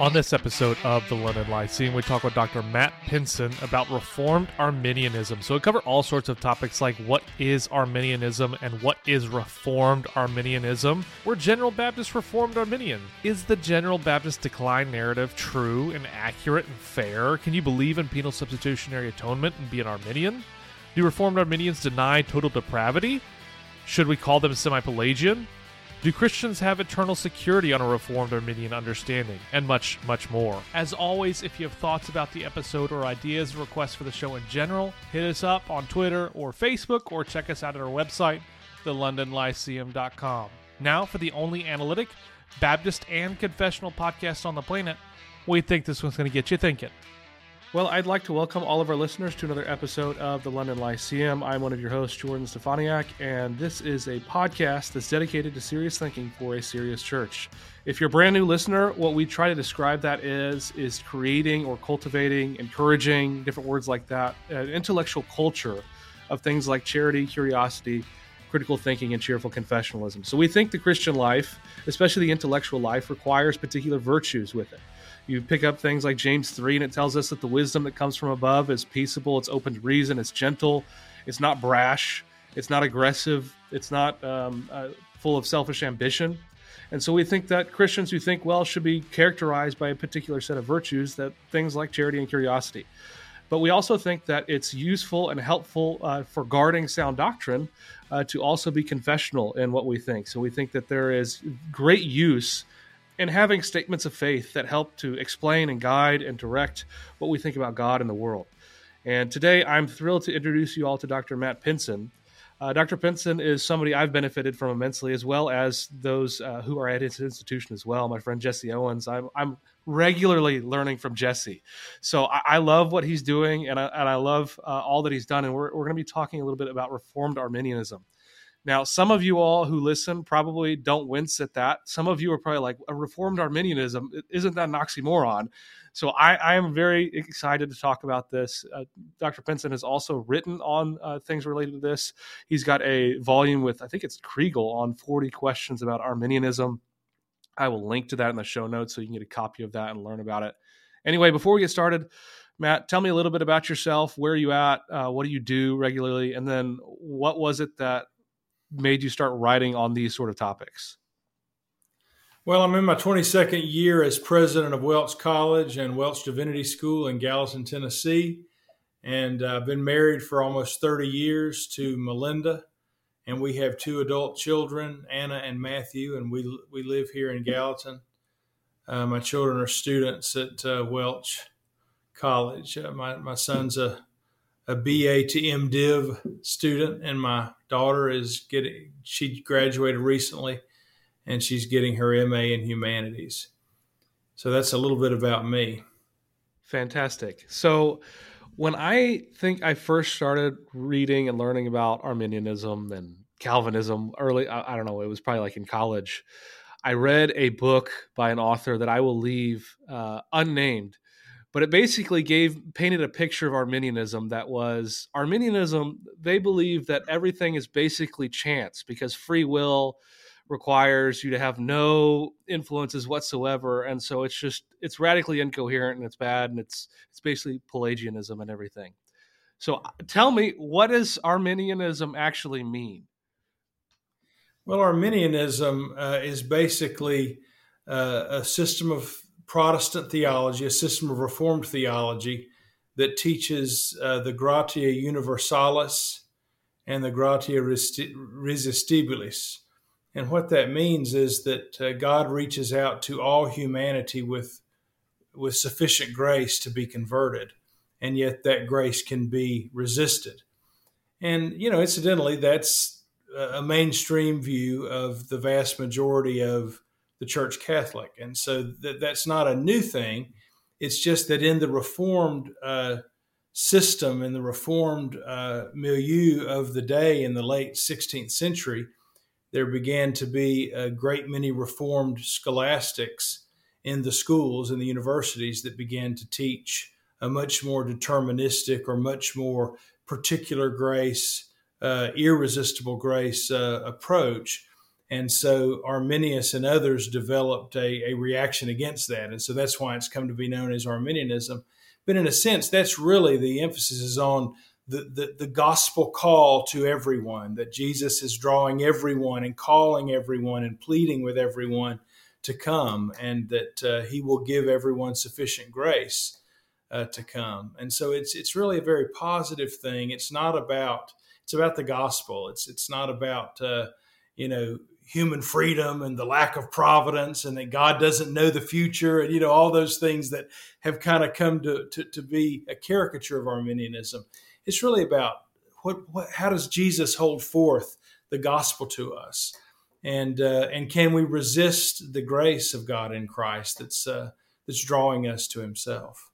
On this episode of the London Lyceum, we talk with Dr. Matt Pinson about Reformed Arminianism. So we cover all sorts of topics like what is Arminianism and what is Reformed Arminianism. We're General Baptist Reformed Arminian. Is the General Baptist decline narrative true and accurate and fair? Can you believe in penal substitutionary atonement and be an Arminian? Do Reformed Arminians deny total depravity? Should we call them semi Pelagian? Do Christians have eternal security on a Reformed Arminian understanding? And much, much more. As always, if you have thoughts about the episode or ideas, requests for the show in general, hit us up on Twitter or Facebook or check us out at our website, thelondonlyceum.com. Now, for the only analytic, Baptist, and confessional podcast on the planet, we think this one's going to get you thinking. Well, I'd like to welcome all of our listeners to another episode of the London Lyceum. I'm one of your hosts, Jordan Stefaniak, and this is a podcast that's dedicated to serious thinking for a serious church. If you're a brand new listener, what we try to describe that is is creating or cultivating, encouraging, different words like that, an intellectual culture of things like charity, curiosity, critical thinking, and cheerful confessionalism. So we think the Christian life, especially the intellectual life, requires particular virtues with it. You pick up things like James 3, and it tells us that the wisdom that comes from above is peaceable, it's open to reason, it's gentle, it's not brash, it's not aggressive, it's not um, uh, full of selfish ambition. And so we think that Christians who think well should be characterized by a particular set of virtues, that things like charity and curiosity. But we also think that it's useful and helpful uh, for guarding sound doctrine uh, to also be confessional in what we think. So we think that there is great use and having statements of faith that help to explain and guide and direct what we think about God and the world. And today I'm thrilled to introduce you all to Dr. Matt Pinson. Uh, Dr. Pinson is somebody I've benefited from immensely, as well as those uh, who are at his institution as well. My friend Jesse Owens, I'm, I'm regularly learning from Jesse. So I, I love what he's doing, and I, and I love uh, all that he's done. And we're, we're going to be talking a little bit about Reformed Arminianism. Now, some of you all who listen probably don't wince at that. Some of you are probably like, a Reformed Arminianism, isn't that an oxymoron? So I, I am very excited to talk about this. Uh, Dr. Pinson has also written on uh, things related to this. He's got a volume with, I think it's Kregel, on 40 questions about Arminianism. I will link to that in the show notes so you can get a copy of that and learn about it. Anyway, before we get started, Matt, tell me a little bit about yourself. Where are you at? Uh, what do you do regularly? And then what was it that made you start writing on these sort of topics? Well, I'm in my 22nd year as president of Welch College and Welch Divinity School in Gallatin, Tennessee. And I've been married for almost 30 years to Melinda. And we have two adult children, Anna and Matthew, and we, we live here in Gallatin. Uh, my children are students at uh, Welch College. Uh, my, my son's a a BA to MDiv student, and my daughter is getting, she graduated recently and she's getting her MA in humanities. So that's a little bit about me. Fantastic. So when I think I first started reading and learning about Arminianism and Calvinism early, I, I don't know, it was probably like in college. I read a book by an author that I will leave uh, unnamed but it basically gave painted a picture of Arminianism that was Arminianism. They believe that everything is basically chance because free will requires you to have no influences whatsoever, and so it's just it's radically incoherent and it's bad and it's it's basically Pelagianism and everything. So uh, tell me, what does Arminianism actually mean? Well, Arminianism uh, is basically uh, a system of Protestant theology, a system of Reformed theology that teaches uh, the gratia universalis and the gratia resistibilis. And what that means is that uh, God reaches out to all humanity with, with sufficient grace to be converted, and yet that grace can be resisted. And, you know, incidentally, that's a mainstream view of the vast majority of the Church Catholic. And so th- that's not a new thing. It's just that in the Reformed uh, system, in the Reformed uh, milieu of the day in the late 16th century, there began to be a great many Reformed scholastics in the schools and the universities that began to teach a much more deterministic or much more particular grace, uh, irresistible grace uh, approach And so Arminius and others developed a, a reaction against that. And so that's why it's come to be known as Arminianism. But in a sense, that's really the emphasis is on the, the, the, gospel call to everyone, that Jesus is drawing everyone and calling everyone and pleading with everyone to come, and that uh, he will give everyone sufficient grace uh, to come. And so it's it's really a very positive thing. It's not about it's about the gospel. It's it's not about uh, you know human freedom and the lack of providence and that God doesn't know the future and you know all those things that have kind of come to, to, to be a caricature of Arminianism. It's really about what, what how does Jesus hold forth the gospel to us, and uh, and can we resist the grace of God in Christ that's uh, that's drawing us to Himself.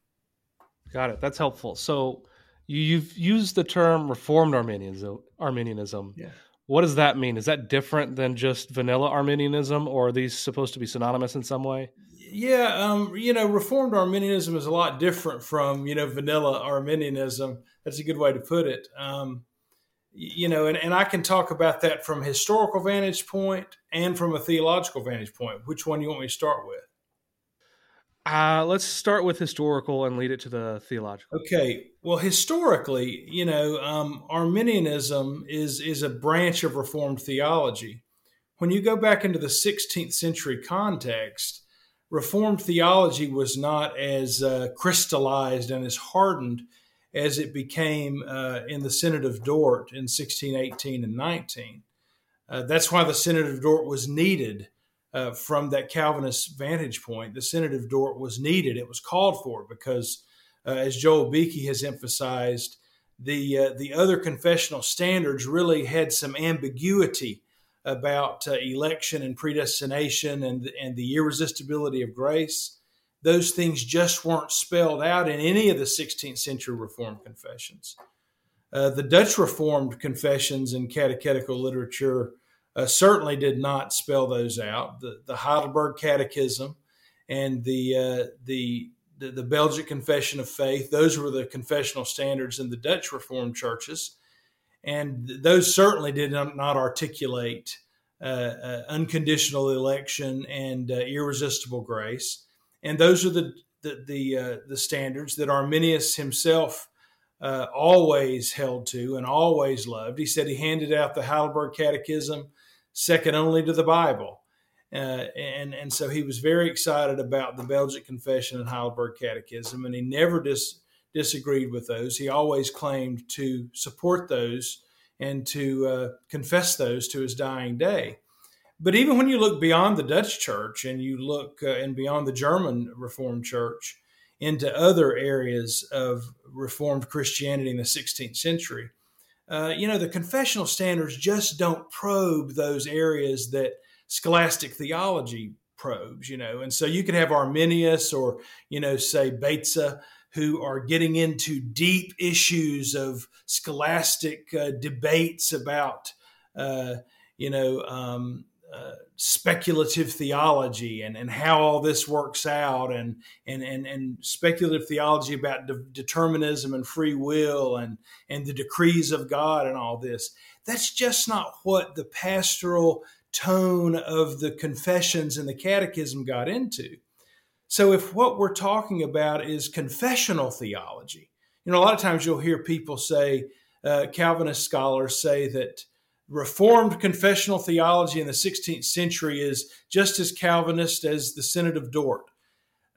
Got it. That's helpful. So you've used the term Reformed Arminianism. Arminianism. Yeah. What does that mean? Is that different than just vanilla Arminianism, or are these supposed to be synonymous in some way? Yeah, um, you know, Reformed Arminianism is a lot different from you know vanilla Arminianism. That's a good way to put it. Um, you know, and, and I can talk about that from a historical vantage point and from a theological vantage point. Which one you want me to start with? Uh, let's start with historical and lead it to the theological. Okay. Well, historically, you know, um, Arminianism is is a branch of Reformed theology. When you go back into the 16th century context, Reformed theology was not as uh, crystallized and as hardened as it became uh, in the Synod of Dort in 1618 and 19. Uh, that's why the Synod of Dort was needed uh, from that Calvinist vantage point, the Synod of Dort was needed. It was called for because, uh, as Joel Beeke has emphasized, the uh, the other confessional standards really had some ambiguity about uh, election and predestination and and the irresistibility of grace. Those things just weren't spelled out in any of the 16th century Reformed confessions. Uh, the Dutch Reformed confessions and catechetical literature uh, certainly did not spell those out. The, the Heidelberg Catechism and the, uh, the, the, the Belgic Confession of Faith, those were the confessional standards in the Dutch Reformed churches. And those certainly did not, articulate uh, uh unconditional election and uh, irresistible grace. And those are the, the, the, uh, the standards that Arminius himself always held to and always loved. He said he handed out the Heidelberg Catechism second only to the Bible. Uh, and and so he was very excited about the Belgic Confession and Heidelberg Catechism, and he never dis, disagreed with those. He always claimed to support those and to uh, confess those to his dying day. But even when you look beyond the Dutch Church and you look uh, and beyond the German Reformed Church into other areas of Reformed Christianity in the 16th century, uh, you know, the confessional standards just don't probe those areas that scholastic theology probes, you know. And so you could have Arminius or, you know, say Beza, who are getting into deep issues of scholastic uh, debates about, uh, you know, um, speculative theology and, and how all this works out and and and, and speculative theology about de- determinism and free will and and the decrees of God and all this. That's just not what the pastoral tone of the confessions and the catechism got into. So if what we're talking about is confessional theology you know a lot of times you'll hear people say uh, calvinist scholars say that Reformed confessional theology in the 16th century is just as Calvinist as the Synod of Dort.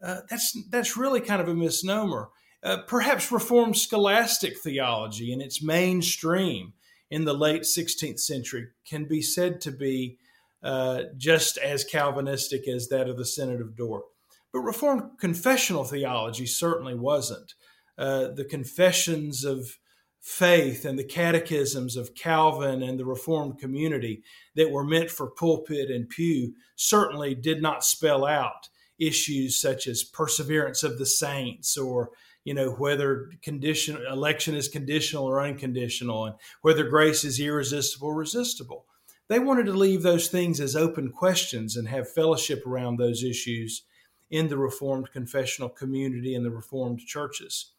Uh, that's that's really kind of a misnomer. Uh, perhaps Reformed scholastic theology in its mainstream in the late 16th century can be said to be uh, just as Calvinistic as that of the Synod of Dort. But Reformed confessional theology certainly wasn't. Uh, the confessions of faith and the catechisms of Calvin and the Reformed community that were meant for pulpit and pew certainly did not spell out issues such as perseverance of the saints or you know whether condition election is conditional or unconditional and whether grace is irresistible or resistible. They wanted to leave those things as open questions and have fellowship around those issues in the reformed confessional community and the reformed churches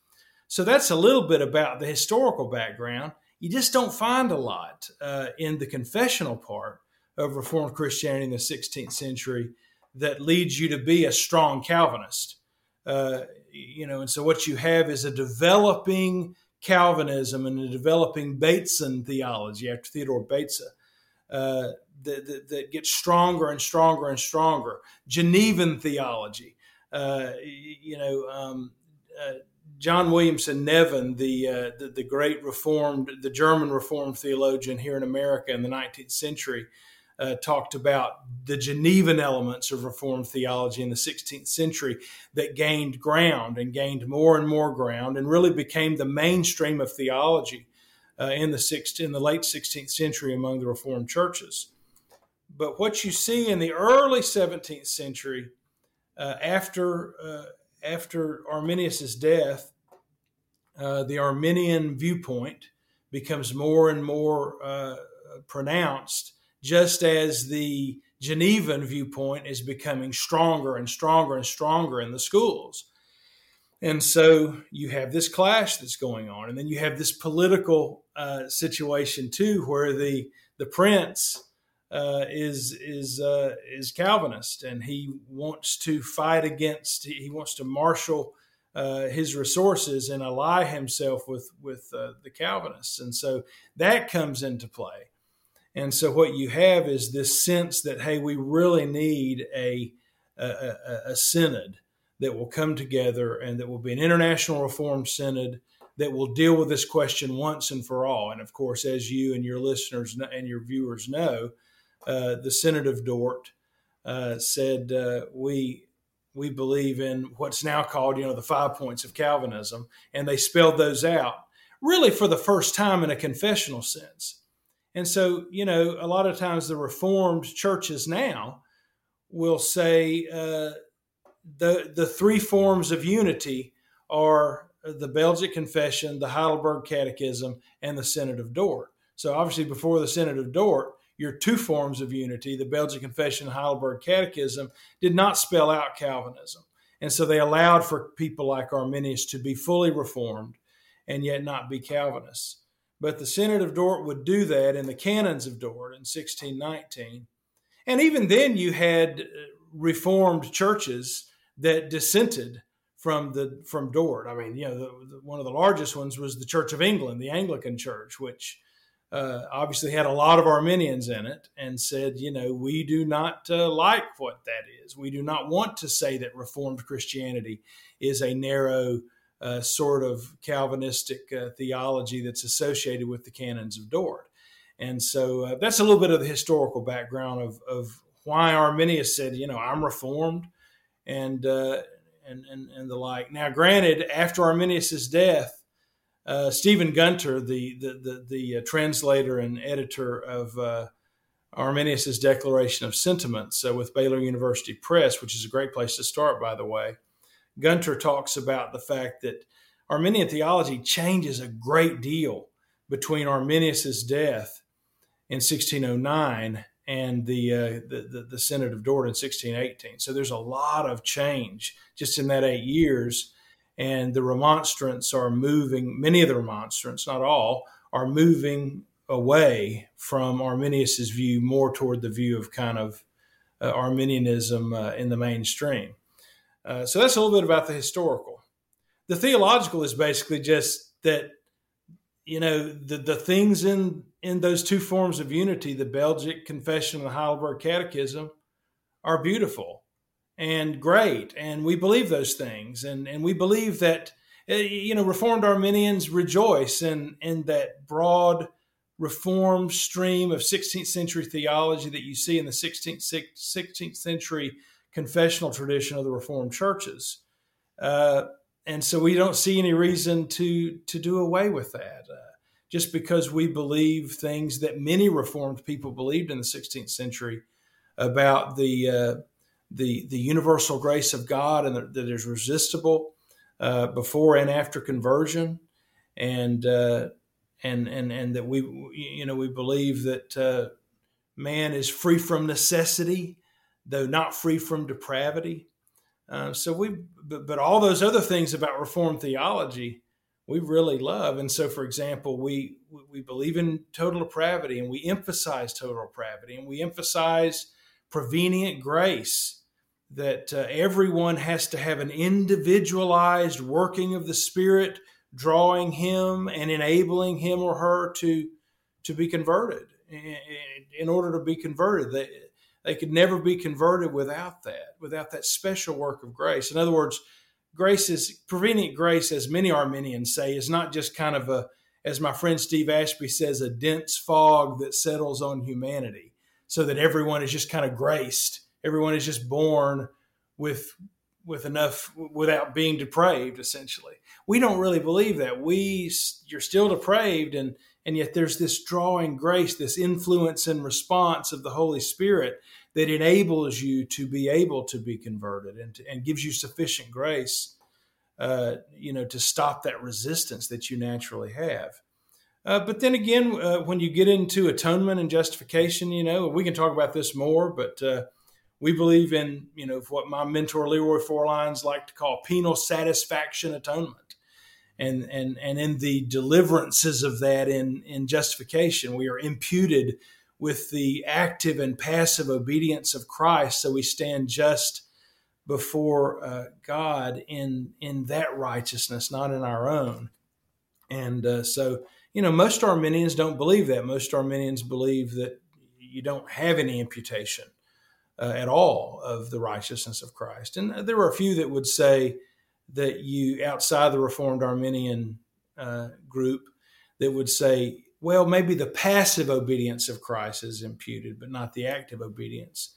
so that's a little bit about the historical background. You just don't find a lot uh, in the confessional part of Reformed Christianity in the 16th century that leads you to be a strong Calvinist. Uh, you know, and so what you have is a developing Calvinism and a developing Bezan theology after Theodore Beza uh, that, that, that, gets stronger and stronger and stronger. Genevan theology, uh, you know, um, uh, John Williamson Nevin, the, uh, the, the great Reformed, the German Reformed theologian here in America in the 19th century, uh, talked about the Genevan elements of Reformed theology in the 16th century that gained ground and gained more and more ground and really became the mainstream of theology uh, in the sixth, in the late 16th century among the Reformed churches. But what you see in the early 17th century, uh, after uh, after Arminius's death, uh, the Arminian viewpoint becomes more and more uh, pronounced just as the Genevan viewpoint is becoming stronger and stronger and stronger in the schools. And so you have this clash that's going on, and then you have this political uh, situation too, where the the prince uh, is is uh, is Calvinist, and he wants to fight against. He wants to marshal uh, his resources and ally himself with with uh, the Calvinists, and so that comes into play. And so what you have is this sense that, hey, we really need a, a, a, a synod that will come together and that will be an international reform synod that will deal with this question once and for all. And of course, as you and your listeners and your viewers know, uh, the Synod of Dort uh, said uh, we we believe in what's now called you know the five points of Calvinism, and they spelled those out really for the first time in a confessional sense. And so, you know, a lot of times the Reformed churches now will say uh, the the three forms of unity are the Belgic Confession, the Heidelberg Catechism, and the Synod of Dort. So, obviously, before the Synod of Dort, your two forms of unity, the Belgian Confession and Heidelberg Catechism, did not spell out Calvinism. And so they allowed for people like Arminius to be fully reformed and yet not be Calvinists. But the Synod of Dort would do that in the Canons of Dort in 1619. And even then, you had uh, Reformed churches that dissented from the from Dort. I mean, you know, the, the, one of the largest ones was the Church of England, the Anglican Church, which uh, obviously had a lot of Arminians in it, and said, you know, we do not uh, like what that is. We do not want to say that Reformed Christianity is a narrow uh, sort of Calvinistic uh, theology that's associated with the canons of Dort. And so uh, that's a little bit of the historical background of, of why Arminius said, you know, I'm reformed and, uh, and, and, and, the like. Now, granted, after Arminius's death, uh, Stephen Gunter, the, the, the, the uh, translator and editor of Arminius's Declaration of Sentiments with Baylor University Press, which is a great place to start, by the way, Gunter talks about the fact that Arminian theology changes a great deal between Arminius's death in 1609 and the, uh, the, the, the Synod of Dort in 1618. So there's a lot of change just in that eight years. And the remonstrants are moving, many of the remonstrants, not all, are moving away from Arminius's view more toward the view of kind of uh, Arminianism uh, in the mainstream. Uh, so that's a little bit about the historical. The theological is basically just that, you know, the, the things in, in those two forms of unity, the Belgic Confession and the Heidelberg Catechism, are beautiful and great. And we believe those things. And, and we believe that, uh, you know, Reformed Arminians rejoice in, in that broad Reformed stream of 16th century theology that you see in the 16th, 16th century confessional tradition of the Reformed churches. Uh, and so we don't see any reason to to do away with that. Uh, just because we believe things that many Reformed people believed in the 16th century about the uh, the the universal grace of God and that, is resistible uh, before and after conversion, and uh, and and and that we you know we believe that uh, man is free from necessity though not free from depravity. Uh, so we, but, but, all those other things about Reformed theology, we really love. And so, for example, we we believe in total depravity, and we emphasize total depravity, and we emphasize prevenient grace. That uh, everyone has to have an individualized working of the Spirit, drawing him and enabling him or her to to be converted. In order to be converted, they they could never be converted without that, without that special work of grace. In other words, grace is prevenient grace, as many Arminians say, is not just kind of a, as my friend Steve Ashby says, a dense fog that settles on humanity, so that everyone is just kind of graced. Everyone is just born with with enough without being depraved. Essentially, we don't really believe that. We you're still depraved, and and yet there's this drawing grace, this influence and response of the Holy Spirit that enables you to be able to be converted and, to, and gives you sufficient grace, uh, you know, to stop that resistance that you naturally have. Uh, but then again, uh, when you get into atonement and justification, you know, we can talk about this more, but uh, we believe in, you know, what my mentor Leroy Forlines like to call penal satisfaction atonement. And, and, and in the deliverances of that in, in justification, we are imputed with the active and passive obedience of Christ, so we stand just before uh, God in in that righteousness, not in our own. And uh, so, you know, most Arminians don't believe that. Most Arminians believe that you don't have any imputation uh, at all of the righteousness of Christ. And there are a few that would say that you, outside the Reformed Arminian uh, group, that would say well, maybe the passive obedience of Christ is imputed, but not the active obedience.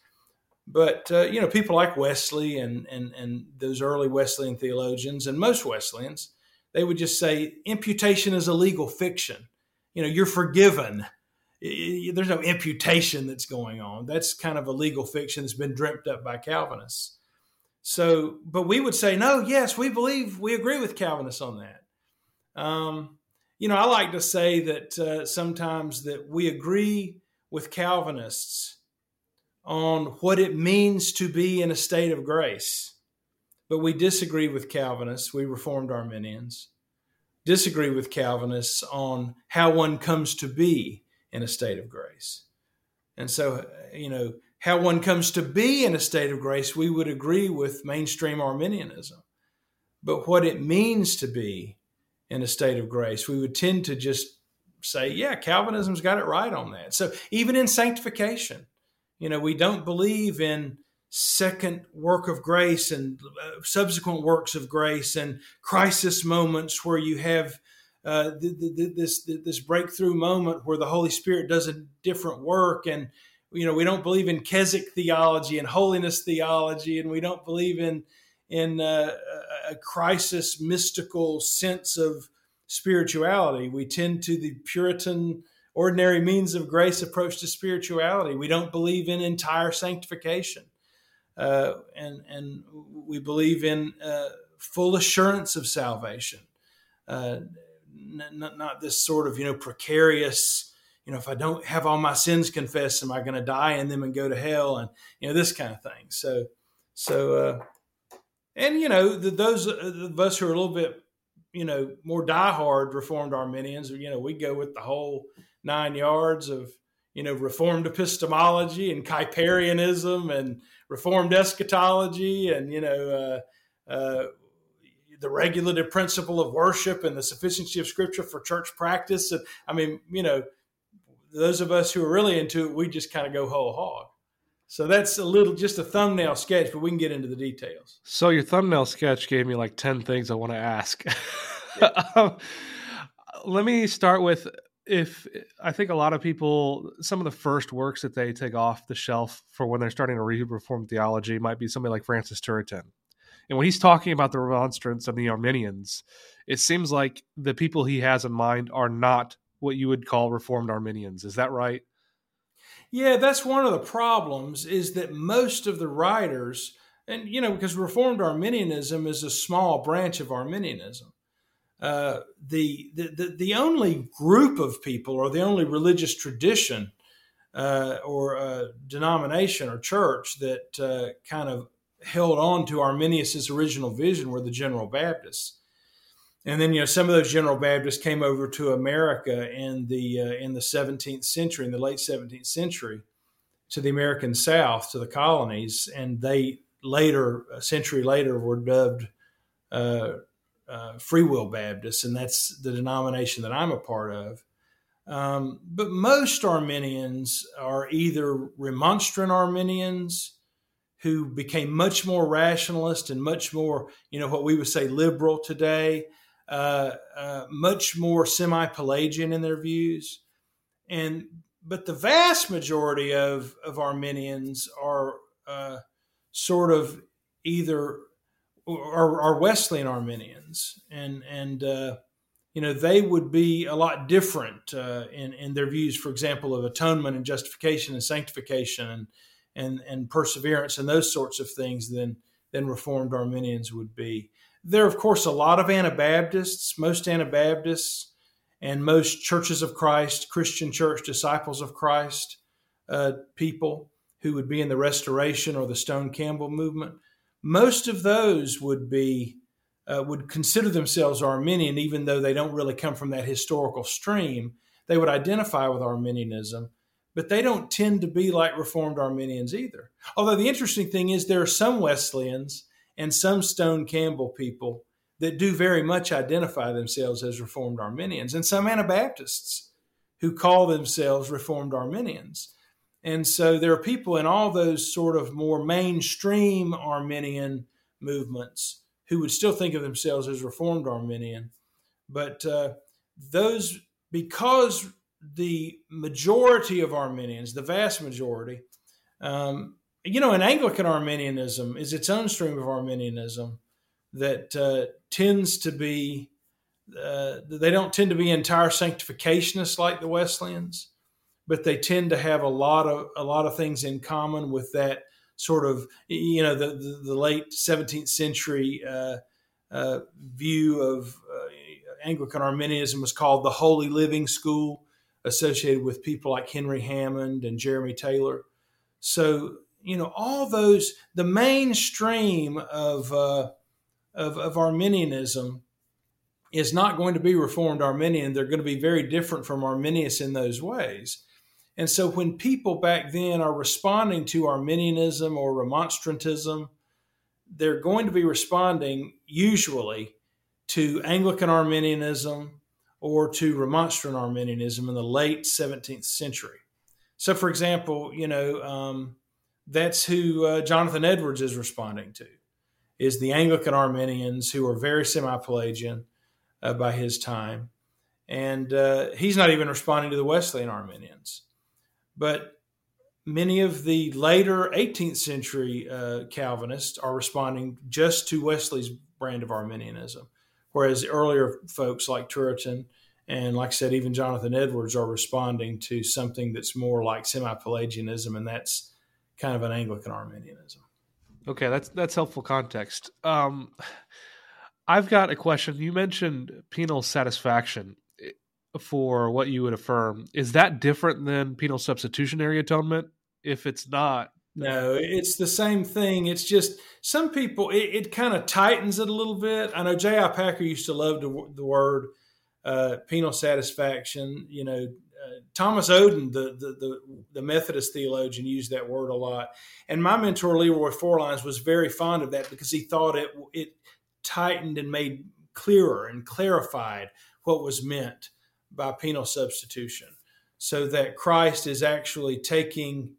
But uh, you know, people like Wesley and and and those early Wesleyan theologians and most Wesleyans, they would just say imputation is a legal fiction. You know, you're forgiven. There's no imputation that's going on. That's kind of a legal fiction that's been dreamt up by Calvinists. So, but we would say no. Yes, we believe we agree with Calvinists on that. Um, you know, I like to say that uh, sometimes that we agree with Calvinists on what it means to be in a state of grace, but we disagree with Calvinists, we Reformed Arminians, disagree with Calvinists on how one comes to be in a state of grace. And so, you know, how one comes to be in a state of grace, we would agree with mainstream Arminianism. But what it means to be in a state of grace. We would tend to just say, yeah, Calvinism's got it right on that. So even in sanctification, you know, we don't believe in second work of grace and uh, subsequent works of grace and crisis moments where you have uh, this this breakthrough moment where the Holy Spirit does a different work and you know we don't believe in Keswick theology and holiness theology and we don't believe in in uh, a crisis mystical sense of spirituality. We tend to the Puritan ordinary means of grace approach to spirituality. We don't believe in entire sanctification, uh, and and we believe in uh, full assurance of salvation. Uh, not, not this sort of you know precarious you know if i don't have all my sins confessed am i going to die in them and go to hell and you know this kind of thing so so uh, and you know the, those of us who are a little bit you know more diehard Reformed Arminians, you know, we go with the whole nine yards of you know Reformed epistemology and Kuyperianism and Reformed eschatology and you know uh, uh, the regulative principle of worship and the sufficiency of Scripture for church practice. And I mean, you know, those of us who are really into it, we just kind of go whole hog. So that's a little, just a thumbnail sketch, but we can get into the details. So your thumbnail sketch gave me like ten things I want to ask. um, let me start with if I think a lot of people, some of the first works that they take off the shelf for when they're starting to read theology might be somebody like Francis Turretin. And when he's talking about the remonstrance of the Arminians, it seems like the people he has in mind are not what you would call Reformed Arminians. Is that right? Yeah, that's one of the problems is that most of the writers, and you know, because Reformed Arminianism is a small branch of Arminianism. Uh, the, the, the only group of people or the only religious tradition uh, or uh, denomination or church that uh, kind of held on to Arminius's original vision were the General Baptists. and then you know some of those General Baptists came over to America in the uh, in the 17th century, in the late 17th century, to the American South, to the colonies, and they later, a century later, were dubbed uh, uh, Free Will Baptists, and that's the denomination that I'm a part of. Um, but most Arminians are either remonstrant Arminians who became much more rationalist and much more, you know, what we would say liberal today, uh, uh, much more semi-Pelagian in their views, and but the vast majority of of Arminians are uh, sort of either are, are Wesleyan Arminians, and and uh, you know they would be a lot different uh, in in their views, for example, of atonement and justification and sanctification and and and perseverance and those sorts of things than than Reformed Arminians would be. There are, of course, a lot of Anabaptists. Most Anabaptists and most churches of Christ, Christian church, disciples of Christ, uh, people who would be in the Restoration or the Stone Campbell movement, most of those would be uh, would consider themselves Arminian, even though they don't really come from that historical stream. They would identify with Arminianism, but they don't tend to be like Reformed Arminians either. Although the interesting thing is, there are some Wesleyans and some Stone Campbell people that do very much identify themselves as Reformed Arminians, and some Anabaptists who call themselves Reformed Arminians. And so there are people in all those sort of more mainstream Arminian movements who would still think of themselves as Reformed Arminian. But uh, those, because the majority of Arminians, the vast majority, um, you know, an Anglican Arminianism is its own stream of Arminianism that uh, tends to be, uh, they don't tend to be entire sanctificationists like the Wesleyans, but they tend to have a lot of a lot of things in common with that sort of, you know, the the, the late 17th century uh, uh, view of uh, Anglican Arminianism was called the Holy Living School, associated with people like Henry Hammond and Jeremy Taylor. So you know all those the mainstream of uh, of, of Arminianism is not going to be Reformed Arminian. They're going to be very different from Arminius in those ways. And so when people back then are responding to Arminianism or Remonstrantism, they're going to be responding usually to Anglican Arminianism or to Remonstrant Arminianism in the late 17th century. So, for example, you know, um, that's who uh, Jonathan Edwards is responding to, is the Anglican Arminians who are very semi-Pelagian uh, by his time. And uh, he's not even responding to the Wesleyan Arminians. But many of the later 18th century uh, Calvinists are responding just to Wesley's brand of Arminianism, whereas earlier folks like Turretin and, like I said, even Jonathan Edwards are responding to something that's more like semi Pelagianism, and that's kind of an Anglican Arminianism. Okay, that's that's helpful context. Um, I've got a question. You mentioned penal satisfaction for what you would affirm. Is that different than penal substitutionary atonement? If it's not, no, it's the same thing. It's just some people, it, it kind of tightens it a little bit. I know J.I. Packer used to love the, the word uh, penal satisfaction. You know, uh, Thomas Oden, the, the, the the Methodist theologian, used that word a lot. And my mentor Leroy Forlines was very fond of that because he thought it it tightened and made clearer and clarified what was meant by penal substitution, so that Christ is actually taking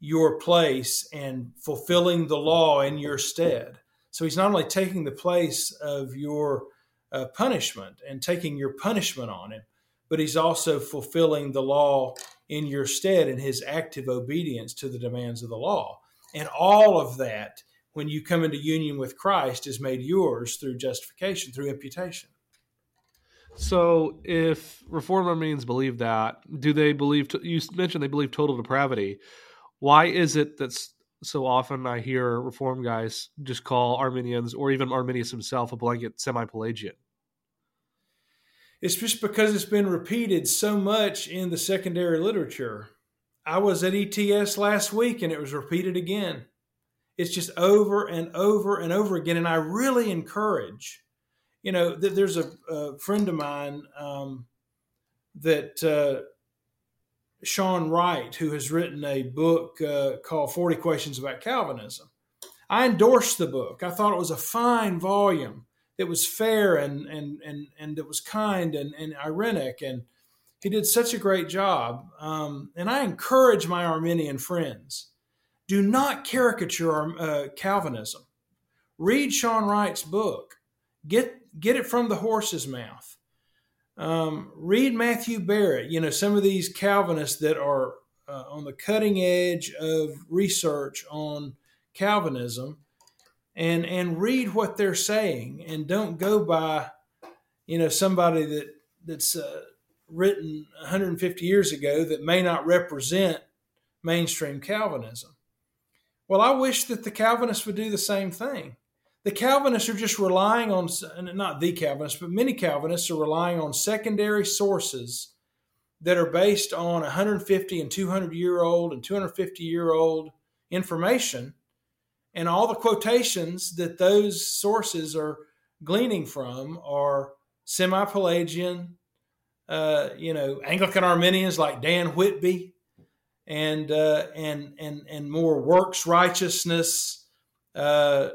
your place and fulfilling the law in your stead. So he's not only taking the place of your uh, punishment and taking your punishment on him, but he's also fulfilling the law in your stead in his active obedience to the demands of the law. And all of that, when you come into union with Christ, is made yours through justification, through imputation. So, if reform Arminians believe that, do they believe? To, you mentioned they believe total depravity. Why is it that so often I hear Reform guys just call Arminians or even Arminius himself a blanket semi-Pelagian? It's just because it's been repeated so much in the secondary literature. I was at ETS last week and it was repeated again. It's just over and over and over again. And I really encourage you know, th- there's a, a, friend of mine um, that uh, Shawn Wright, who has written a book uh, called 40 Questions About Calvinism. I endorsed the book. I thought it was a fine volume. It was fair and and and and it was kind and, and ironic and he did such a great job. Um, and I encourage my Arminian friends do not caricature uh, Calvinism. Read Shawn Wright's book. Get get it from the horse's mouth. Um, read Matthew Barrett. You know some of these Calvinists that are uh, on the cutting edge of research on Calvinism, and and read what they're saying, and don't go by you know somebody that that's uh, written 150 years ago that may not represent mainstream Calvinism. Well, I wish that the Calvinists would do the same thing. The Calvinists are just relying on, not the Calvinists, but many Calvinists are relying on secondary sources that are based on 150 and 200 year old and 250 year old information. And all the quotations that those sources are gleaning from are semi Pelagian, uh, you know, Anglican Arminians like Dan Whitby, and uh, and and and more works righteousness, uh,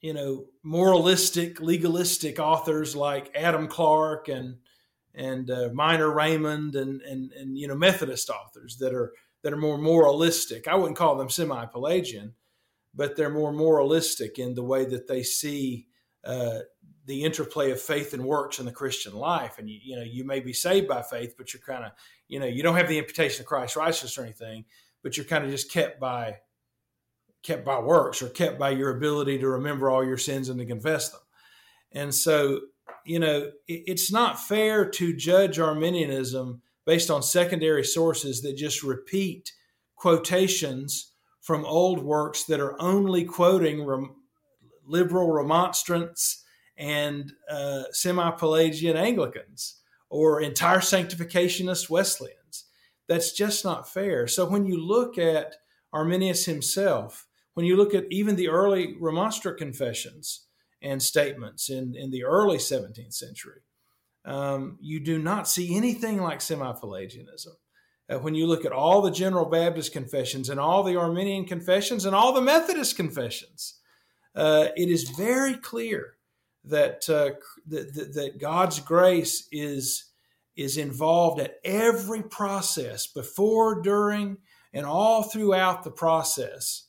you know, moralistic, legalistic authors like Adam Clarke and and uh, Miner Raymond and and and you know Methodist authors that are that are more moralistic. I wouldn't call them semi-Pelagian, but they're more moralistic in the way that they see uh, the interplay of faith and works in the Christian life. And you, you know, you may be saved by faith, but you're kind of, you know, you don't have the imputation of Christ's righteousness or anything, but you're kind of just kept by kept by works or kept by your ability to remember all your sins and to confess them. And so, you know, it, it's not fair to judge Arminianism based on secondary sources that just repeat quotations from old works that are only quoting rem- liberal remonstrance and uh, semi Pelagian Anglicans or entire sanctificationist Wesleyans. That's just not fair. So when you look at Arminius himself, when you look at even the early remonstrant confessions and statements in, in the early 17th century, um, you do not see anything like semi Pelagianism. Uh, when you look at all the General Baptist confessions and all the Arminian confessions and all the Methodist confessions, uh, it is very clear that, uh, that, that God's grace is is involved at every process, before, during, and all throughout the process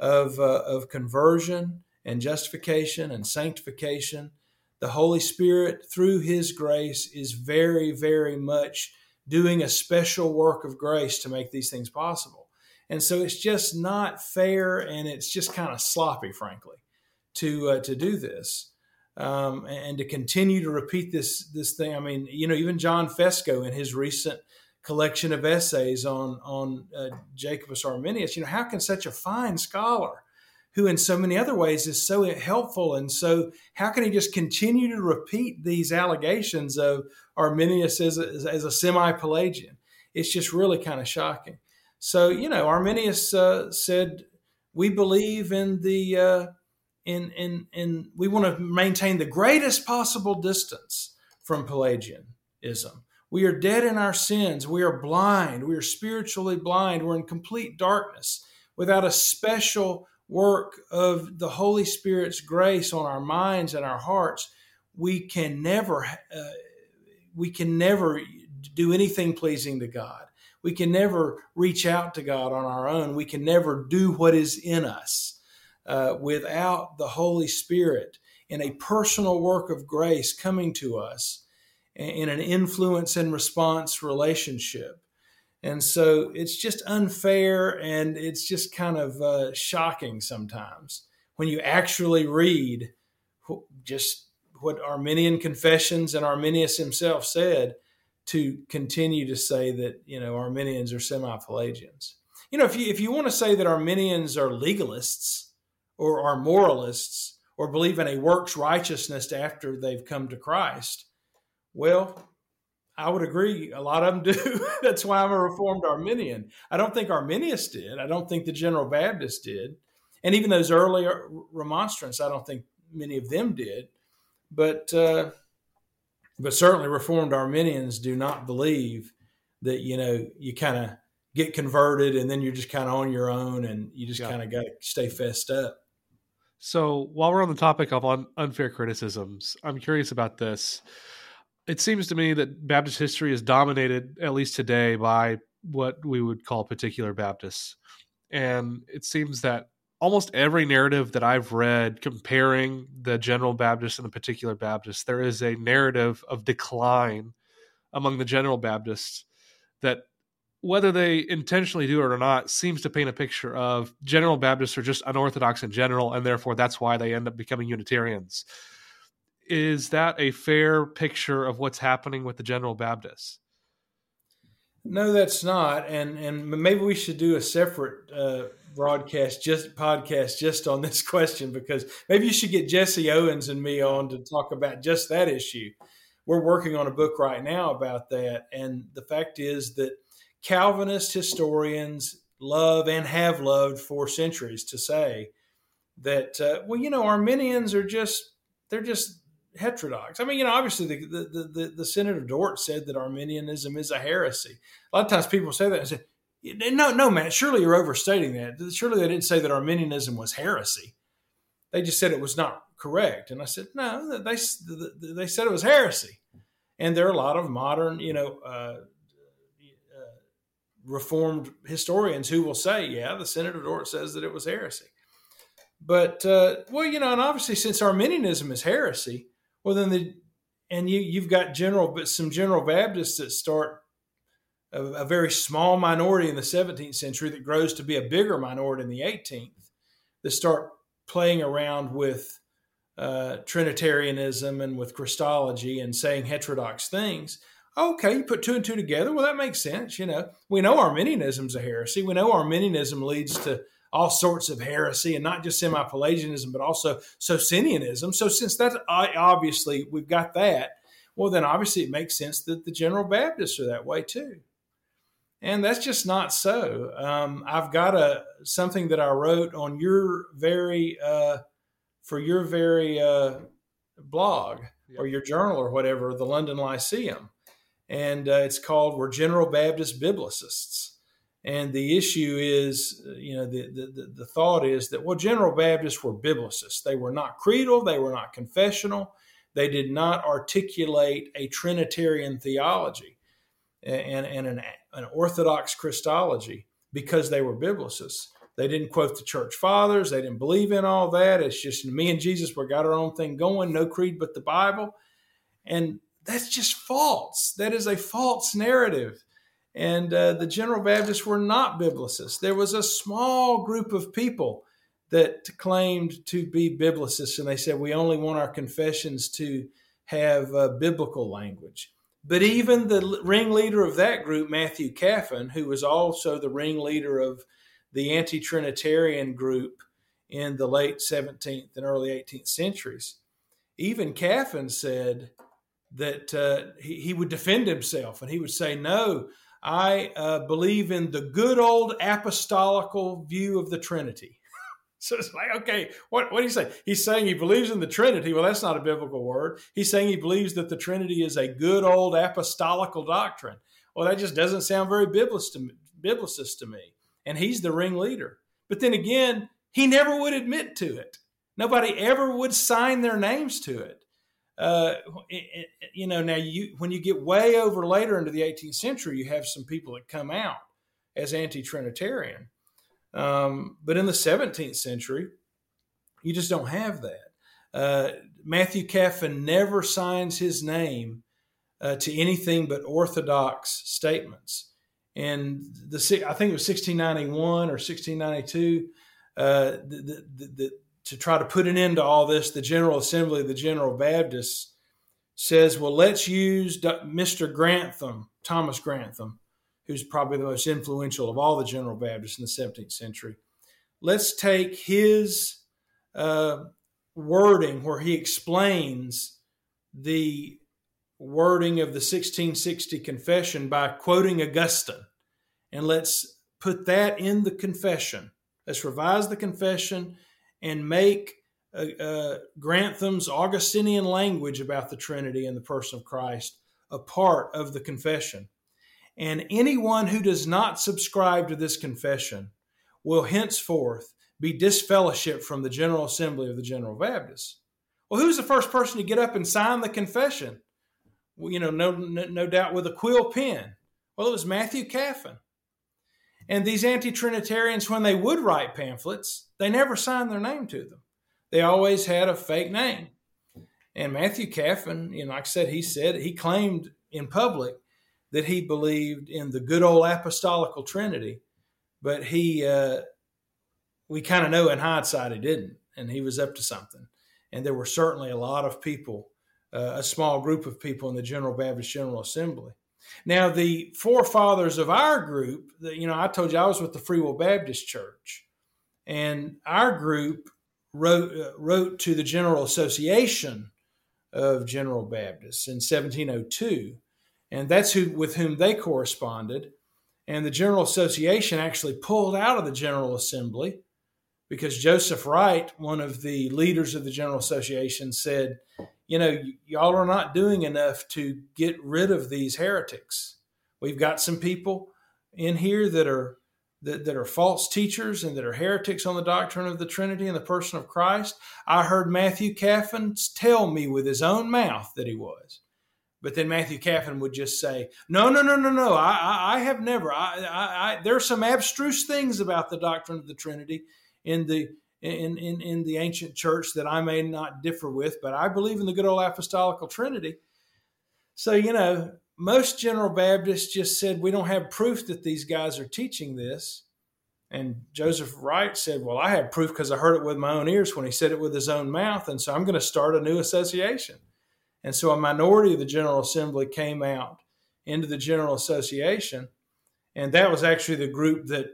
of uh, of conversion and justification and sanctification. The Holy Spirit, through His grace, is very, very much doing a special work of grace to make these things possible. And so it's just not fair, and it's just kind of sloppy, frankly, to uh, to do this um, and to continue to repeat this this thing. I mean, you know, even John Fesko in his recent collection of essays on on uh, Jacobus Arminius, you know, how can such a fine scholar, who in so many other ways is so helpful and so, how can he just continue to repeat these allegations of Arminius as a, as a semi-Pelagian? It's just really kind of shocking. So, you know, Arminius uh, said, "We believe in the." Uh, in, in, in we want to maintain the greatest possible distance from Pelagianism. We are dead in our sins. We are blind. We are spiritually blind. We're in complete darkness without a special work of the Holy Spirit's grace on our minds and our hearts. We can never, uh, we can never do anything pleasing to God. We can never reach out to God on our own. We can never do what is in us uh, without the Holy Spirit in a personal work of grace coming to us in an influence and response relationship. And so it's just unfair and it's just kind of uh, shocking sometimes when you actually read just what Arminian confessions and Arminius himself said to continue to say that, you know, Arminians are semi Pelagians. You know, if you, if you want to say that Arminians are legalists, or are moralists or believe in a works righteousness after they've come to Christ. Well, I would agree. A lot of them do. That's why I'm a Reformed Arminian. I don't think Arminius did. I don't think the General Baptist did. And even those earlier remonstrants, I don't think many of them did. but uh, but certainly Reformed Arminians do not believe that you know you kind of get converted and then you're just kind of on your own and you just yeah. kind of got to stay fessed up. So while we're on the topic of un- unfair criticisms, I'm curious about this. It seems to me that Baptist history is dominated, at least today, by what we would call particular Baptists. And it seems that almost every narrative that I've read comparing the general Baptist and the particular Baptist, there is a narrative of decline among the general Baptists that whether they intentionally do it or not seems to paint a picture of general Baptists are just unorthodox in general, and therefore that's why they end up becoming Unitarians. Is that a fair picture of what's happening with the general Baptists? No, that's not, and and maybe we should do a separate uh, broadcast, just podcast, just on this question because maybe you should get Jesse Owens and me on to talk about just that issue. We're working on a book right now about that, and the fact is that Calvinist historians love and have loved for centuries to say that uh, well, you know, Arminians are just they're just heterodox. I mean, you know, obviously the the the, the of Dort said that Arminianism is a heresy. A lot of times people say that and say, no, no, man, surely you're overstating that. Surely they didn't say that Arminianism was heresy. They just said it was not correct. And I said, no, they they said it was heresy. And there are a lot of modern, you know, uh, uh, reformed historians who will say, yeah, the Synod of Dort says that it was heresy. But uh, well, you know, and obviously since Arminianism is heresy, well then the and you you've got general but some general Baptists that start a, a, very small minority in the 17th century that grows to be a bigger minority in the 18th that start playing around with uh, Trinitarianism and with Christology and saying heterodox things. Okay, you put two and two together. Well, that makes sense. You know, we know Arminianism's a heresy. We know Arminianism leads to all sorts of heresy and not just semi-Pelagianism, but also Socinianism. So since that's obviously we've got that, well, then obviously it makes sense that the General Baptists are that way too. And that's just not so. Um, I've got a something that I wrote on your very uh, for your very uh, blog or your journal or whatever, the London Lyceum, and uh, it's called "We're General Baptist Biblicists." And the issue is, uh, you know, the, the, the thought is that, well, General Baptists were biblicists. They were not creedal, they were not confessional, they did not articulate a Trinitarian theology and, and an, an Orthodox Christology because they were biblicists. They didn't quote the church fathers, they didn't believe in all that. It's just me and Jesus, we got our own thing going, no creed but the Bible. And that's just false. That is a false narrative. And uh, the General Baptists were not biblicists. There was a small group of people that claimed to be biblicists, and they said, We only want our confessions to have uh, biblical language. But even the ringleader of that group, Matthew Caffin, who was also the ringleader of the anti Trinitarian group in the late 17th and early 18th centuries, even Caffin said that uh, he, he would defend himself and he would say, No, I uh, believe in the good old apostolical view of the Trinity. so it's like, okay, what, what do you say? He's saying he believes in the Trinity. Well, that's not a biblical word. He's saying he believes that the Trinity is a good old apostolical doctrine. Well, that just doesn't sound very biblicist to me, biblicist to me. And he's the ringleader. But then again, he never would admit to it. Nobody ever would sign their names to it uh, you know, now you when you get way over later into the 18th century, you have some people that come out as anti-Trinitarian. Um, but in the 17th century, you just don't have that. Uh, Matthew Caffin never signs his name uh, to anything but orthodox statements. And the I think it was 1691 or 1692. Uh, the, the, the, to try to put an end to all this, the General Assembly of the General Baptists says, well, let's use Mr. Grantham, Thomas Grantham, who's probably the most influential of all the General Baptists in the 17th century. Let's take his uh, wording where he explains the wording of the 1660 confession by quoting Augustine, and let's put that in the confession. Let's revise the confession and make uh, uh, Grantham's Augustinian language about the Trinity and the person of Christ a part of the confession. And anyone who does not subscribe to this confession will henceforth be disfellowshipped from the General Assembly of the General Baptists. Well, who's the first person to get up and sign the confession? Well, you know, no, no, no doubt with a quill pen. Well, it was Matthew Caffin. And these anti Trinitarians, when they would write pamphlets, they never signed their name to them. They always had a fake name. And Matthew Caffin, you know, like I said, he said, he claimed in public that he believed in the good old apostolical Trinity, but he, uh, we kind of know in hindsight he didn't, and he was up to something. And there were certainly a lot of people, uh, a small group of people in the General Baptist General Assembly. Now, the forefathers of our group, you know, I told you I was with the Free Will Baptist Church, and our group wrote uh, wrote to the General Association of General Baptists in 1702, and that's who with whom they corresponded. And the General Association actually pulled out of the General Assembly because Joseph Wright, one of the leaders of the General Association, said, "You know, y- y'all are not doing enough to get rid of these heretics. We've got some people in here that are." That, that are false teachers and that are heretics on the doctrine of the Trinity and the person of Christ. I heard Matthew Caffin tell me with his own mouth that he was. But then Matthew Caffin would just say, "No, no, no, no, no. I, I, I have never. I, I, I, there are some abstruse things about the doctrine of the Trinity in the in, in in the ancient church that I may not differ with, but I believe in the good old apostolical Trinity." So you know, most General Baptists just said, "We don't have proof that these guys are teaching this." And Joseph Wright said, Well, I have proof because I heard it with my own ears when he said it with his own mouth. And so I'm going to start a new association. And so a minority of the General Assembly came out into the General Association. And that was actually the group that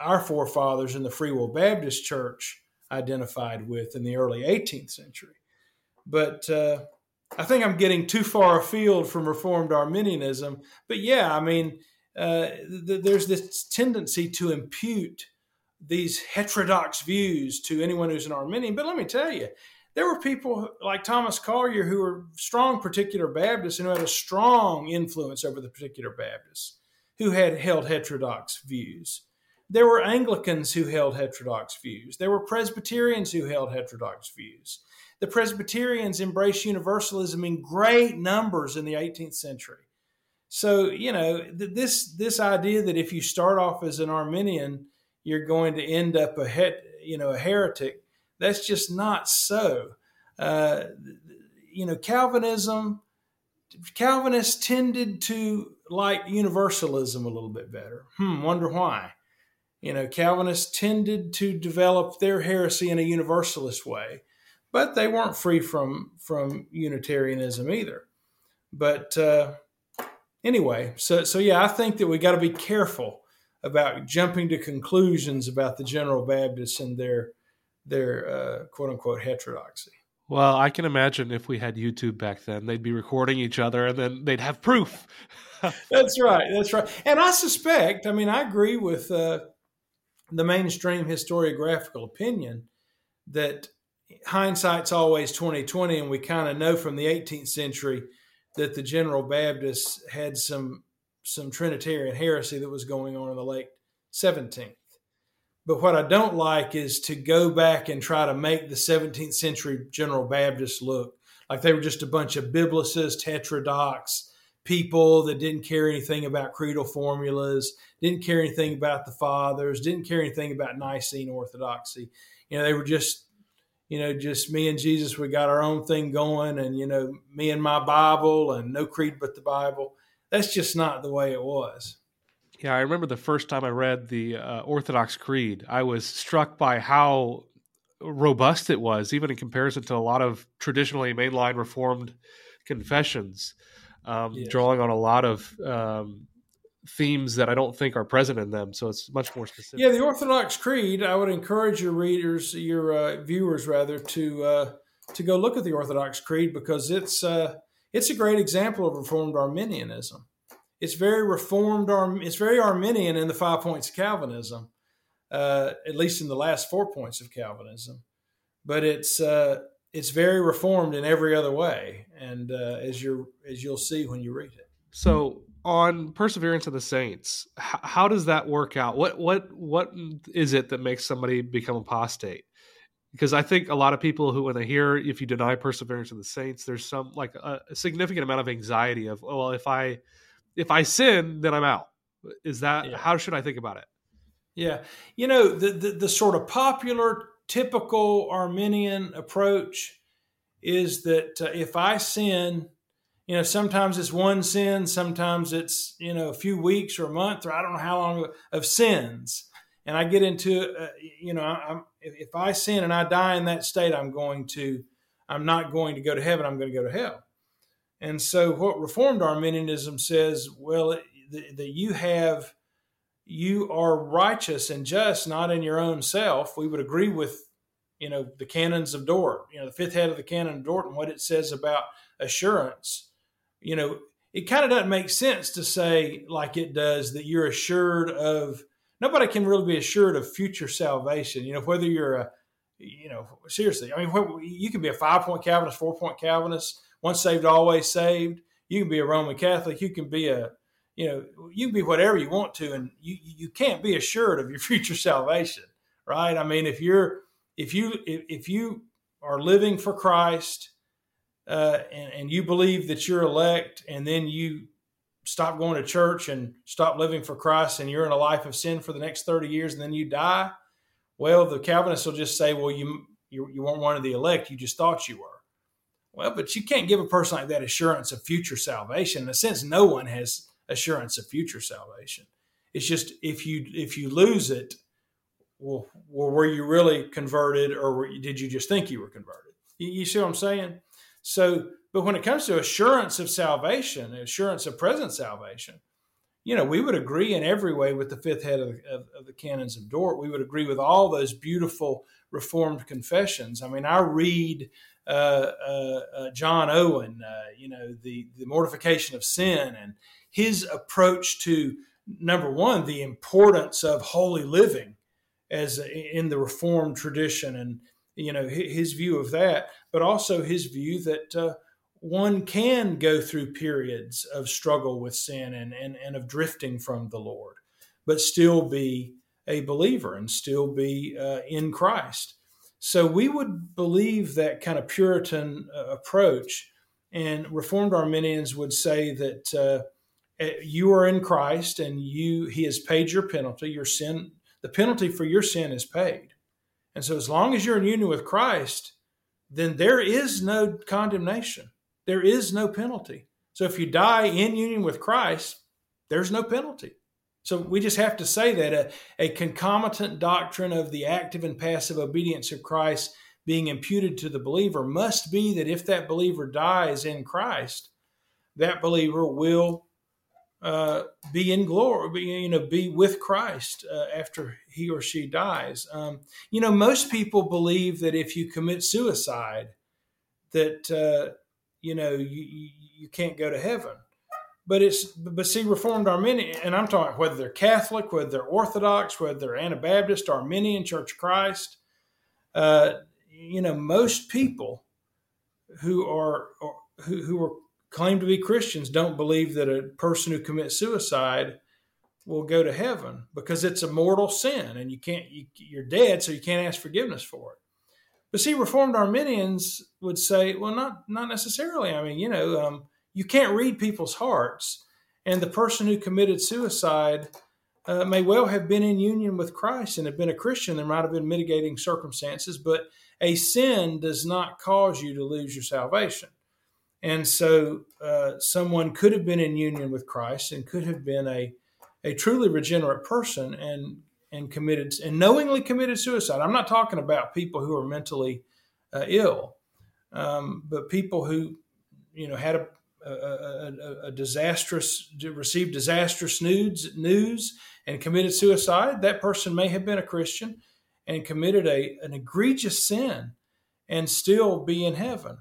our forefathers in the Free Will Baptist Church identified with in the early 18th century. But uh, I think I'm getting too far afield from Reformed Arminianism. But yeah, I mean, uh, th- there's this tendency to impute these heterodox views to anyone who's an Arminian. But let me tell you, there were people like Thomas Collier who were strong particular Baptists and who had a strong influence over the particular Baptists who had held heterodox views. There were Anglicans who held heterodox views. There were Presbyterians who held heterodox views. The Presbyterians embraced universalism in great numbers in the 18th century. So you know th- this this idea that if you start off as an Arminian, you're going to end up a het, you know a heretic. That's just not so. Uh, you know Calvinism. Calvinists tended to like universalism a little bit better. Hmm, wonder why. You know, Calvinists tended to develop their heresy in a universalist way, but they weren't free from from Unitarianism either. But uh, anyway, so so yeah, I think that we got to be careful about jumping to conclusions about the General Baptists and their their uh, quote unquote heterodoxy. Well, I can imagine if we had YouTube back then, they'd be recording each other and then they'd have proof. that's right. That's right. And I suspect, I mean, I agree with uh, the mainstream historiographical opinion that hindsight's always 2020 and we kind of know from the 18th century that the General Baptists had some some Trinitarian heresy that was going on in the late 17th. But what I don't like is to go back and try to make the 17th century General Baptists look like they were just a bunch of biblicist, heterodox people that didn't care anything about creedal formulas, didn't care anything about the fathers, didn't care anything about Nicene orthodoxy. You know, they were just you know, just me and Jesus, we got our own thing going, and you know, me and my Bible, and no creed but the Bible. That's just not the way it was. Yeah, I remember the first time I read the uh, Orthodox Creed, I was struck by how robust it was, even in comparison to a lot of traditionally mainline Reformed confessions, um, yes. drawing on a lot of um, themes that I don't think are present in them. So it's much more specific. Yeah, the Orthodox Creed. I would encourage your readers, your uh, viewers rather, to uh, to go look at the Orthodox Creed because it's uh, it's a great example of Reformed Arminianism. It's very Reformed. It's very Arminian in the five points of Calvinism, uh, at least in the last four points of Calvinism. but it's uh, it's very reformed in every other way, and uh, as you as you'll see when you read it. So on perseverance of the saints, how, how does that work out? What what what is it that makes somebody become apostate? Because I think a lot of people who, when they hear if you deny perseverance of the saints, there's some like a, a significant amount of anxiety of, oh, well, if I if I sin, then I'm out. Is that yeah. how should I think about it? Yeah, you know the, the the sort of popular, typical Arminian approach is that uh, if I sin, you know, sometimes it's one sin, sometimes it's you know a few weeks or a month or I don't know how long of sins, and I get into uh, you know I'm, if I sin and I die in that state, I'm going to I'm not going to go to heaven. I'm going to go to hell. And so, what Reformed Arminianism says, well, that you have you are righteous and just not in your own self. We would agree with you know the canons of Dort, you know the fifth head of the canon of Dort, and what it says about assurance you know, it kind of doesn't make sense to say like it does that you're assured of nobody can really be assured of future salvation. You know, whether you're a, you know, seriously, I mean, you can be a five point Calvinist, four point Calvinist, once saved, always saved. You can be a Roman Catholic. You can be a, you know, you can be whatever you want to, and you you can't be assured of your future salvation, right? I mean, if you're if you if, if you are living for Christ uh, and, and you believe that you're elect, and then you stop going to church and stop living for Christ, and you're in a life of sin for the next 30 years, and then you die, well, the Calvinists will just say, well, you, you, you weren't one of the elect, you just thought you were. Well, but you can't give a person like that assurance of future salvation. In a sense, no one has assurance of future salvation. It's just if you if you lose it, well, were you really converted, or did you just think you were converted? You, see what I'm saying? So, but when it comes to assurance of salvation, assurance of present salvation, you know, we would agree in every way with the fifth head of, of, of, the canons of Dort. We would agree with all those beautiful Reformed confessions. I mean, I read uh, uh, uh, John Owen, uh, you know, the, the mortification of sin and his approach to number one, the importance of holy living as in the Reformed tradition and you know his view of that, but also his view that uh, one can go through periods of struggle with sin and, and and of drifting from the Lord, but still be a believer and still be uh, in Christ. So we would believe that kind of Puritan uh, approach, and Reformed Arminians would say that uh, Uh, you are in Christ and you He has paid your penalty. Your sin, the penalty for your sin is paid. And so, as long as you're in union with Christ, then there is no condemnation. There is no penalty. So, if you die in union with Christ, there's no penalty. So, we just have to say that a, a concomitant doctrine of the active and passive obedience of Christ being imputed to the believer must be that if that believer dies in Christ, that believer will uh, be in glory, be, you know, be with Christ uh, after he or she dies. Um, you know, most people believe that if you commit suicide, that uh, you know you, you can't go to heaven. But it's but see, Reformed Arminian, and I'm talking whether they're Catholic, whether they're Orthodox, whether they're Anabaptist, Arminian, Church of Christ. Uh, you know, most people who are who, who are claim to be Christians don't believe that a person who commits suicide will go to heaven because it's a mortal sin and you can't you, you're dead so you can't ask forgiveness for it. But see reformed arminians would say well not not necessarily. I mean you know um, you can't read people's hearts and the person who committed suicide uh, may well have been in union with christ and have been a christian. There might have been mitigating circumstances but a sin does not cause you to lose your salvation and so uh, someone could have been in union with Christ and could have been a, a truly regenerate person and and committed and knowingly committed suicide. I'm not talking about people who are mentally uh, ill, um, but people who you know had a, a, a, a, disastrous received disastrous news news and committed suicide. That person may have been a Christian and committed a an egregious sin and still be in heaven.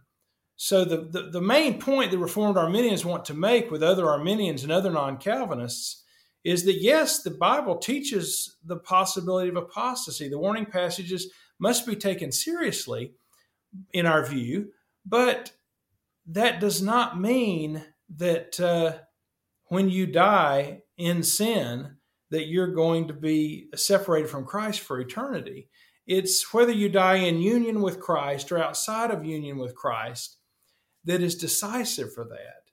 So the, the, the, main point that Reformed Arminians want to make with other Arminians and other non-Calvinists is that yes, the Bible teaches the possibility of apostasy. The warning passages must be taken seriously in our view, but that does not mean that uh, when you die in sin, that you're going to be separated from Christ for eternity. It's whether you die in union with Christ or outside of union with Christ that is decisive for that.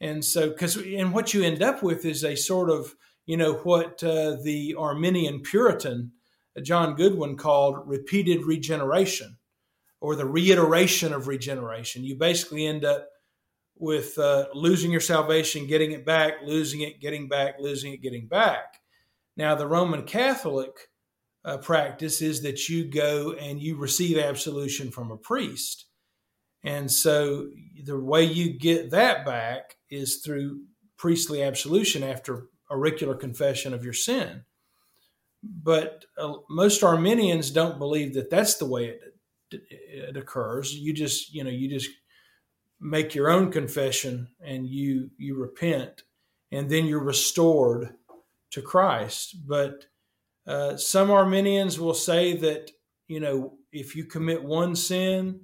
And so, because and what you end up with is a sort of you know what uh, the Arminian Puritan John Goodwin called repeated regeneration, or the reiteration of regeneration. You basically end up with uh, losing your salvation, getting it back, losing it, getting back, losing it, getting back. Now, the Roman Catholic uh, practice is that you go and you receive absolution from a priest. And so the way you get that back is through priestly absolution after auricular confession of your sin. But uh, most Arminians don't believe that that's the way it, it occurs. You just, you know, you just make your own confession and you you repent and then you're restored to Christ. But uh, some Arminians will say that you know if you commit one sin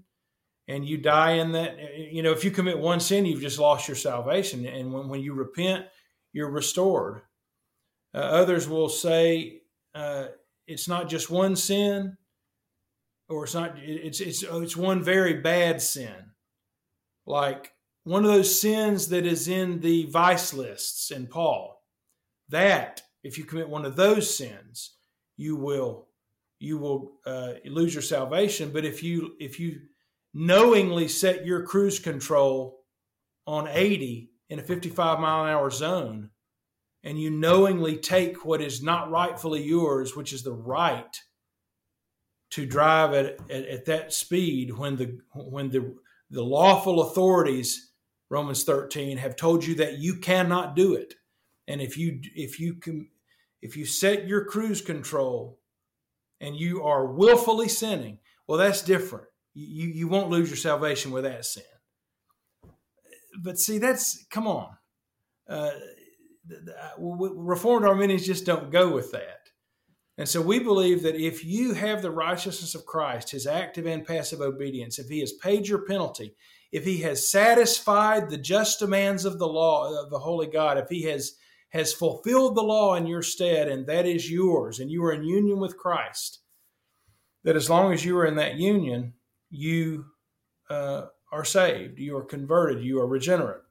and you die in that, you know, if you commit one sin, you've just lost your salvation, and when, when you repent, you're restored. Uh, others will say uh, it's not just one sin, or it's not it's it's it's one very bad sin, like one of those sins that is in the vice lists in Paul. That if you commit one of those sins, you will you will uh, lose your salvation. But if you if you knowingly set your cruise control on 80 in a 55 mile an hour zone, and you knowingly take what is not rightfully yours, which is the right to drive at, at, at that speed when the when the the lawful authorities Romans 13 have told you that you cannot do it. And if you if you can if you set your cruise control and you are willfully sinning, well, that's different. You, you won't lose your salvation with that sin. But see, that's, come on. Uh, Reformed Arminians just don't go with that. And so we believe that if you have the righteousness of Christ, his active and passive obedience, if he has paid your penalty, if he has satisfied the just demands of the law of the holy God, if he has has fulfilled the law in your stead, and that is yours, and you are in union with Christ, that as long as you are in that union, you uh, are saved, you are converted, you are regenerate.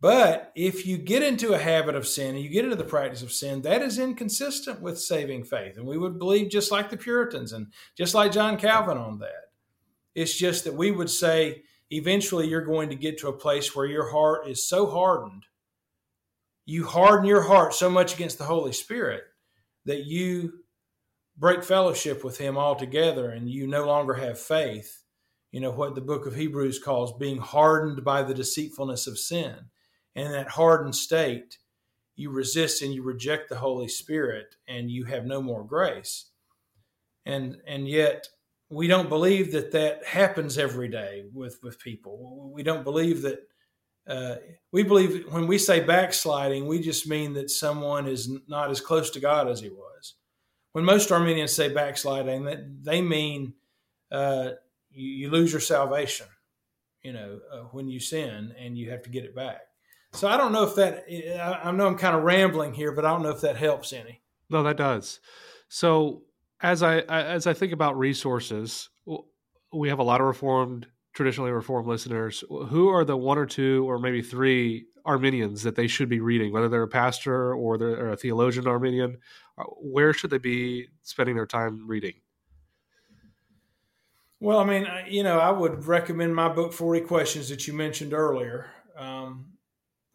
But if you get into a habit of sin and you get into the practice of sin, that is inconsistent with saving faith. And we would believe just like the Puritans and just like John Calvin on that. It's just that we would say eventually you're going to get to a place where your heart is so hardened you harden your heart so much against the Holy Spirit that you break fellowship with Him altogether and you no longer have faith. You know, what the book of Hebrews calls being hardened by the deceitfulness of sin. And in that hardened state, you resist and you reject the Holy Spirit and you have no more grace. And, and yet, we don't believe that that happens every day with, with people. We don't believe that uh, we believe when we say backsliding, we just mean that someone is not as close to God as he was. When most Arminians say backsliding, that they mean uh, you, you, lose your salvation. You know, uh, when you sin and you have to get it back. So I don't know if that. I, I know I'm kind of rambling here, but I don't know if that helps any. No, that does. So as I as I think about resources, we have a lot of reformed traditionally reformed listeners, who are the one or two or maybe three Arminians that they should be reading, whether they're a pastor or they're a theologian Arminian? Uh, where should they be spending their time reading? Well, I mean, you know, I would recommend my book, 40 Questions, that you mentioned earlier. Um,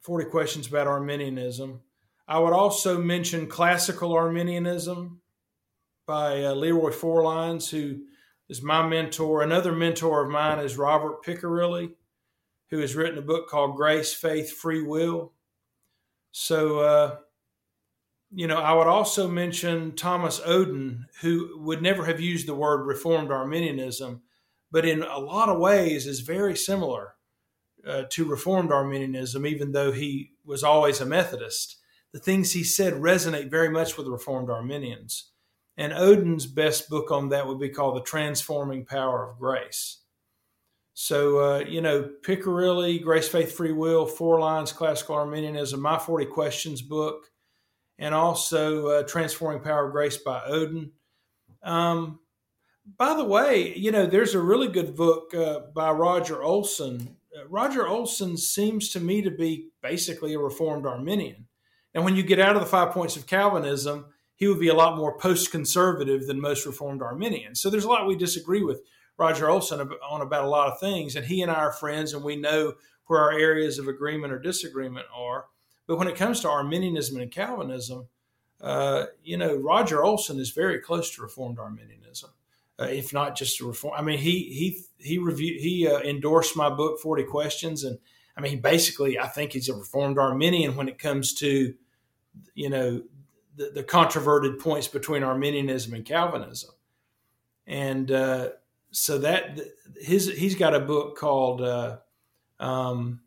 40 Questions about Arminianism. I would also mention Classical Arminianism by uh, Leroy Forlines, who is my mentor. Another mentor of mine is Robert Picirilli, who has written a book called Grace, Faith, Free Will. So, uh, you know, I would also mention Thomas Oden, who would never have used the word Reformed Arminianism, but in a lot of ways is very similar uh, to Reformed Arminianism, even though he was always a Methodist. The things he said resonate very much with Reformed Arminians. And Oden's best book on that would be called The Transforming Power of Grace. So, uh, you know, Picirilli, Grace, Faith, Free Will, Forlines, Classical Arminianism, My 40 Questions book, and also uh, Transforming Power of Grace by Oden. Um, by the way, you know, there's a really good book uh, by Roger Olson. Uh, Roger Olson seems to me to be basically a Reformed Arminian. And when you get out of the five points of Calvinism, he would be a lot more post conservative than most Reformed Arminians. So there's a lot we disagree with Roger Olson on about a lot of things, and he and I are friends, and we know where our areas of agreement or disagreement are. But when it comes to Arminianism and Calvinism, uh, you know, Roger Olson is very close to Reformed Arminianism, uh, if not just to reform. I mean, he he he reviewed he uh, endorsed my book Forty Questions, and I mean, basically, I think he's a Reformed Arminian when it comes to, you know, the, the controverted points between Arminianism and Calvinism, and uh, so that his he's got a book called uh, um,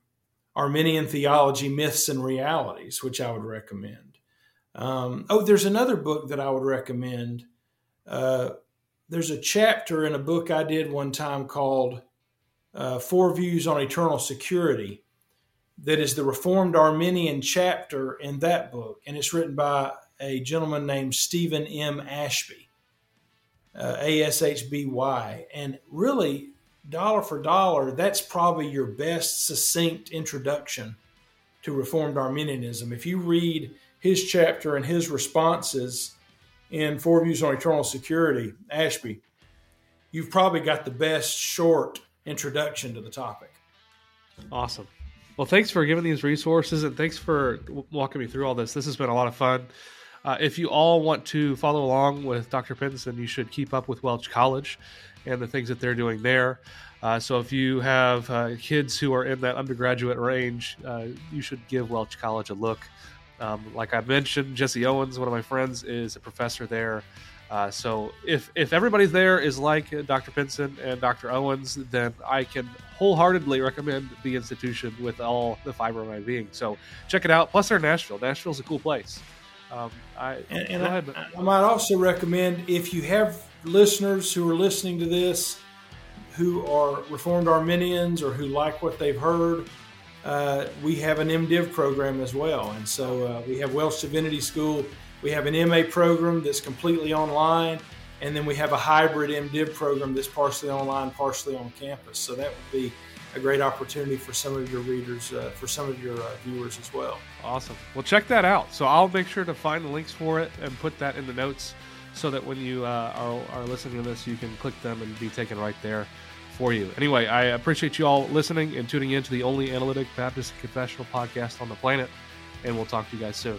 Arminian Theology: Myths and Realities, which I would recommend. Um, oh, there's another book that I would recommend. Uh, there's a chapter in a book I did one time called uh, Four Views on Eternal Security that is the Reformed Arminian chapter in that book, and it's written by a gentleman named Stephen M. Ashby uh, ASHBY. And really, dollar for dollar, that's probably your best succinct introduction to Reformed Arminianism. If you read his chapter and his responses in Four Views on Eternal Security, Ashby, you've probably got the best short introduction to the topic. Awesome. Well, thanks for giving these resources and thanks for walking me through all this. This has been a lot of fun. Uh, if you all want to follow along with Dr. Pinson, you should keep up with Welch College and the things that they're doing there. Uh, so if you have uh, kids who are in that undergraduate range, uh, you should give Welch College a look. Um, like I mentioned, Jesse Owens, one of my friends, is a professor there. Uh, so if if everybody's there is like Dr. Pinson and Dr. Owens, then I can wholeheartedly recommend the institution with all the fiber of my being. So check it out. Plus, they're Nashville. Nashville's a cool place. Um, I, and, and I, I, might also recommend if you have listeners who are listening to this who are Reformed Arminians or who like what they've heard, uh, we have an MDiv program as well. And so uh, we have Welch Divinity School. We have an MA program that's completely online. And then we have a hybrid MDiv program that's partially online, partially on campus. So that would be a great opportunity for some of your readers, uh, for some of your uh, viewers as well. Awesome. Well, check that out. So I'll make sure to find the links for it and put that in the notes so that when you uh, are, are listening to this, you can click them and be taken right there for you. Anyway, I appreciate you all listening and tuning in to the only analytic Baptist confessional podcast on the planet, and we'll talk to you guys soon.